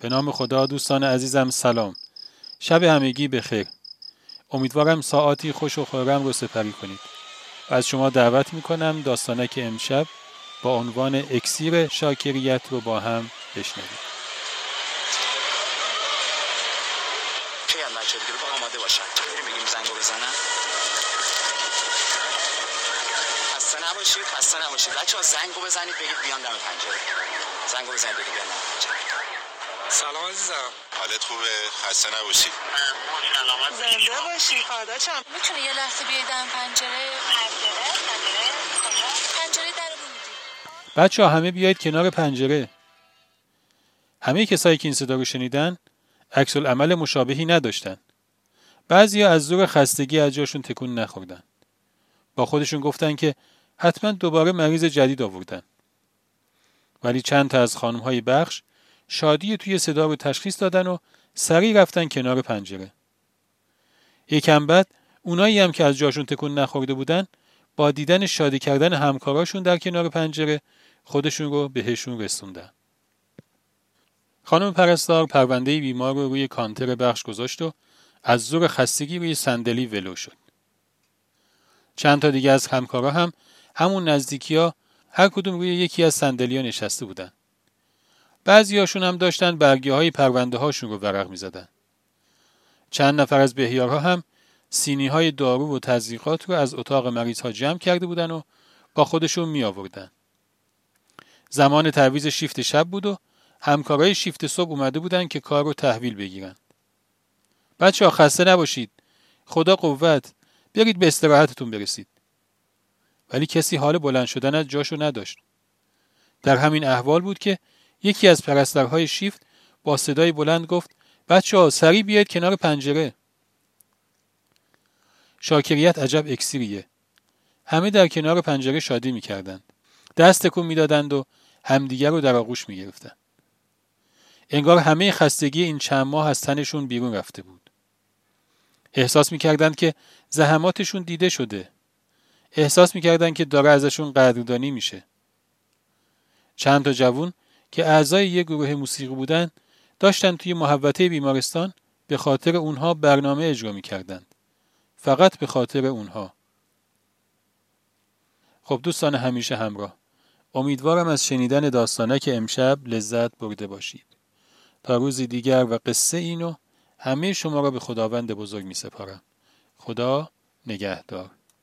به نام خدا دوستان عزیزم سلام. شب همگی بخیر. امیدوارم ساعاتی خوش و خورم رو سپری کنید. و از شما دعوت می‌کنم داستانک امشب با عنوان اکسیر شاکریت رو با هم بشنوید آماده باشن. بریم بگیم زنگو بزنن. خسته نباشید خسته نباشید. بچه ها زنگو بزنید بگید بیان دم پنجره. زنگو بزنید بگید بیان دم پنجره. سلام عزیزم. حالت خوبه؟ خسته نباشی. زنده باشی فرداچم می‌تونه یه لحظه بیای دم پنجره؟ پنجره رو میدی. بچه ها همه بیاید کنار پنجره. همه کسایی که این صدا رو شنیدن عکس عمل مشابهی نداشتن. بعضیا از زور خستگی از جاشون تکون نخوردن. با خودشون گفتن که حتما دوباره مریض جدید آوردن. ولی چند تا از خانم های بخش شادی توی صدا رو تشخیص دادن و سریع رفتن کنار پنجره یکم بعد اونایی هم که از جاشون تکون نخورده بودن با دیدن شادی کردن همکاراشون در کنار پنجره خودشون رو بهشون رسوندن. خانم پرستار پرونده بیمار رو روی کانتر بخش گذاشت و از زور خستگی روی صندلی ولو شد. چند تا دیگه از همکارا هم همون نزدیکی ها هر کدوم روی یکی از صندلی نشسته بودن. بعضی هاشون هم داشتن برگه های پرونده هاشون رو ورق می زدن. چند نفر از بهیارها هم سینی های دارو و تزریقات رو از اتاق مریض ها جمع کرده بودن و با خودشون می آوردن. زمان تعویز شیفت شب بود و همکارای شیفت صبح اومده بودن که کار رو تحویل بگیرن. بچه ها خسته نباشید. خدا قوت. برید به استراحتتون برسید. ولی کسی حال بلند شدن از جاشو نداشت. در همین احوال بود که یکی از پرستارهای شیفت با صدای بلند گفت بچه ها سریع بیاید کنار پنجره. شاکریت عجب اکسیریه. همه در کنار پنجره شادی می‌کردند. دست تکون می‌دادند و همدیگر رو در آغوش می‌گرفتند. انگار همه خستگی این چند ماه از تنشون بیرون رفته بود. احساس می‌کردند که زحماتشون دیده شده. احساس می‌کردند که داره ازشون قدردانی میشه. چند تا جوون که اعضای یک گروه موسیقی بودند داشتن توی محوطه بیمارستان به خاطر اونها برنامه اجرا می‌کردند. فقط به خاطر اونها. خب دوستان همیشه همراه. امیدوارم از شنیدن داستانه که امشب لذت برده باشید. تا روزی دیگر و قصه اینو همه شما را به خداوند بزرگ می سپارم. خدا نگهدار.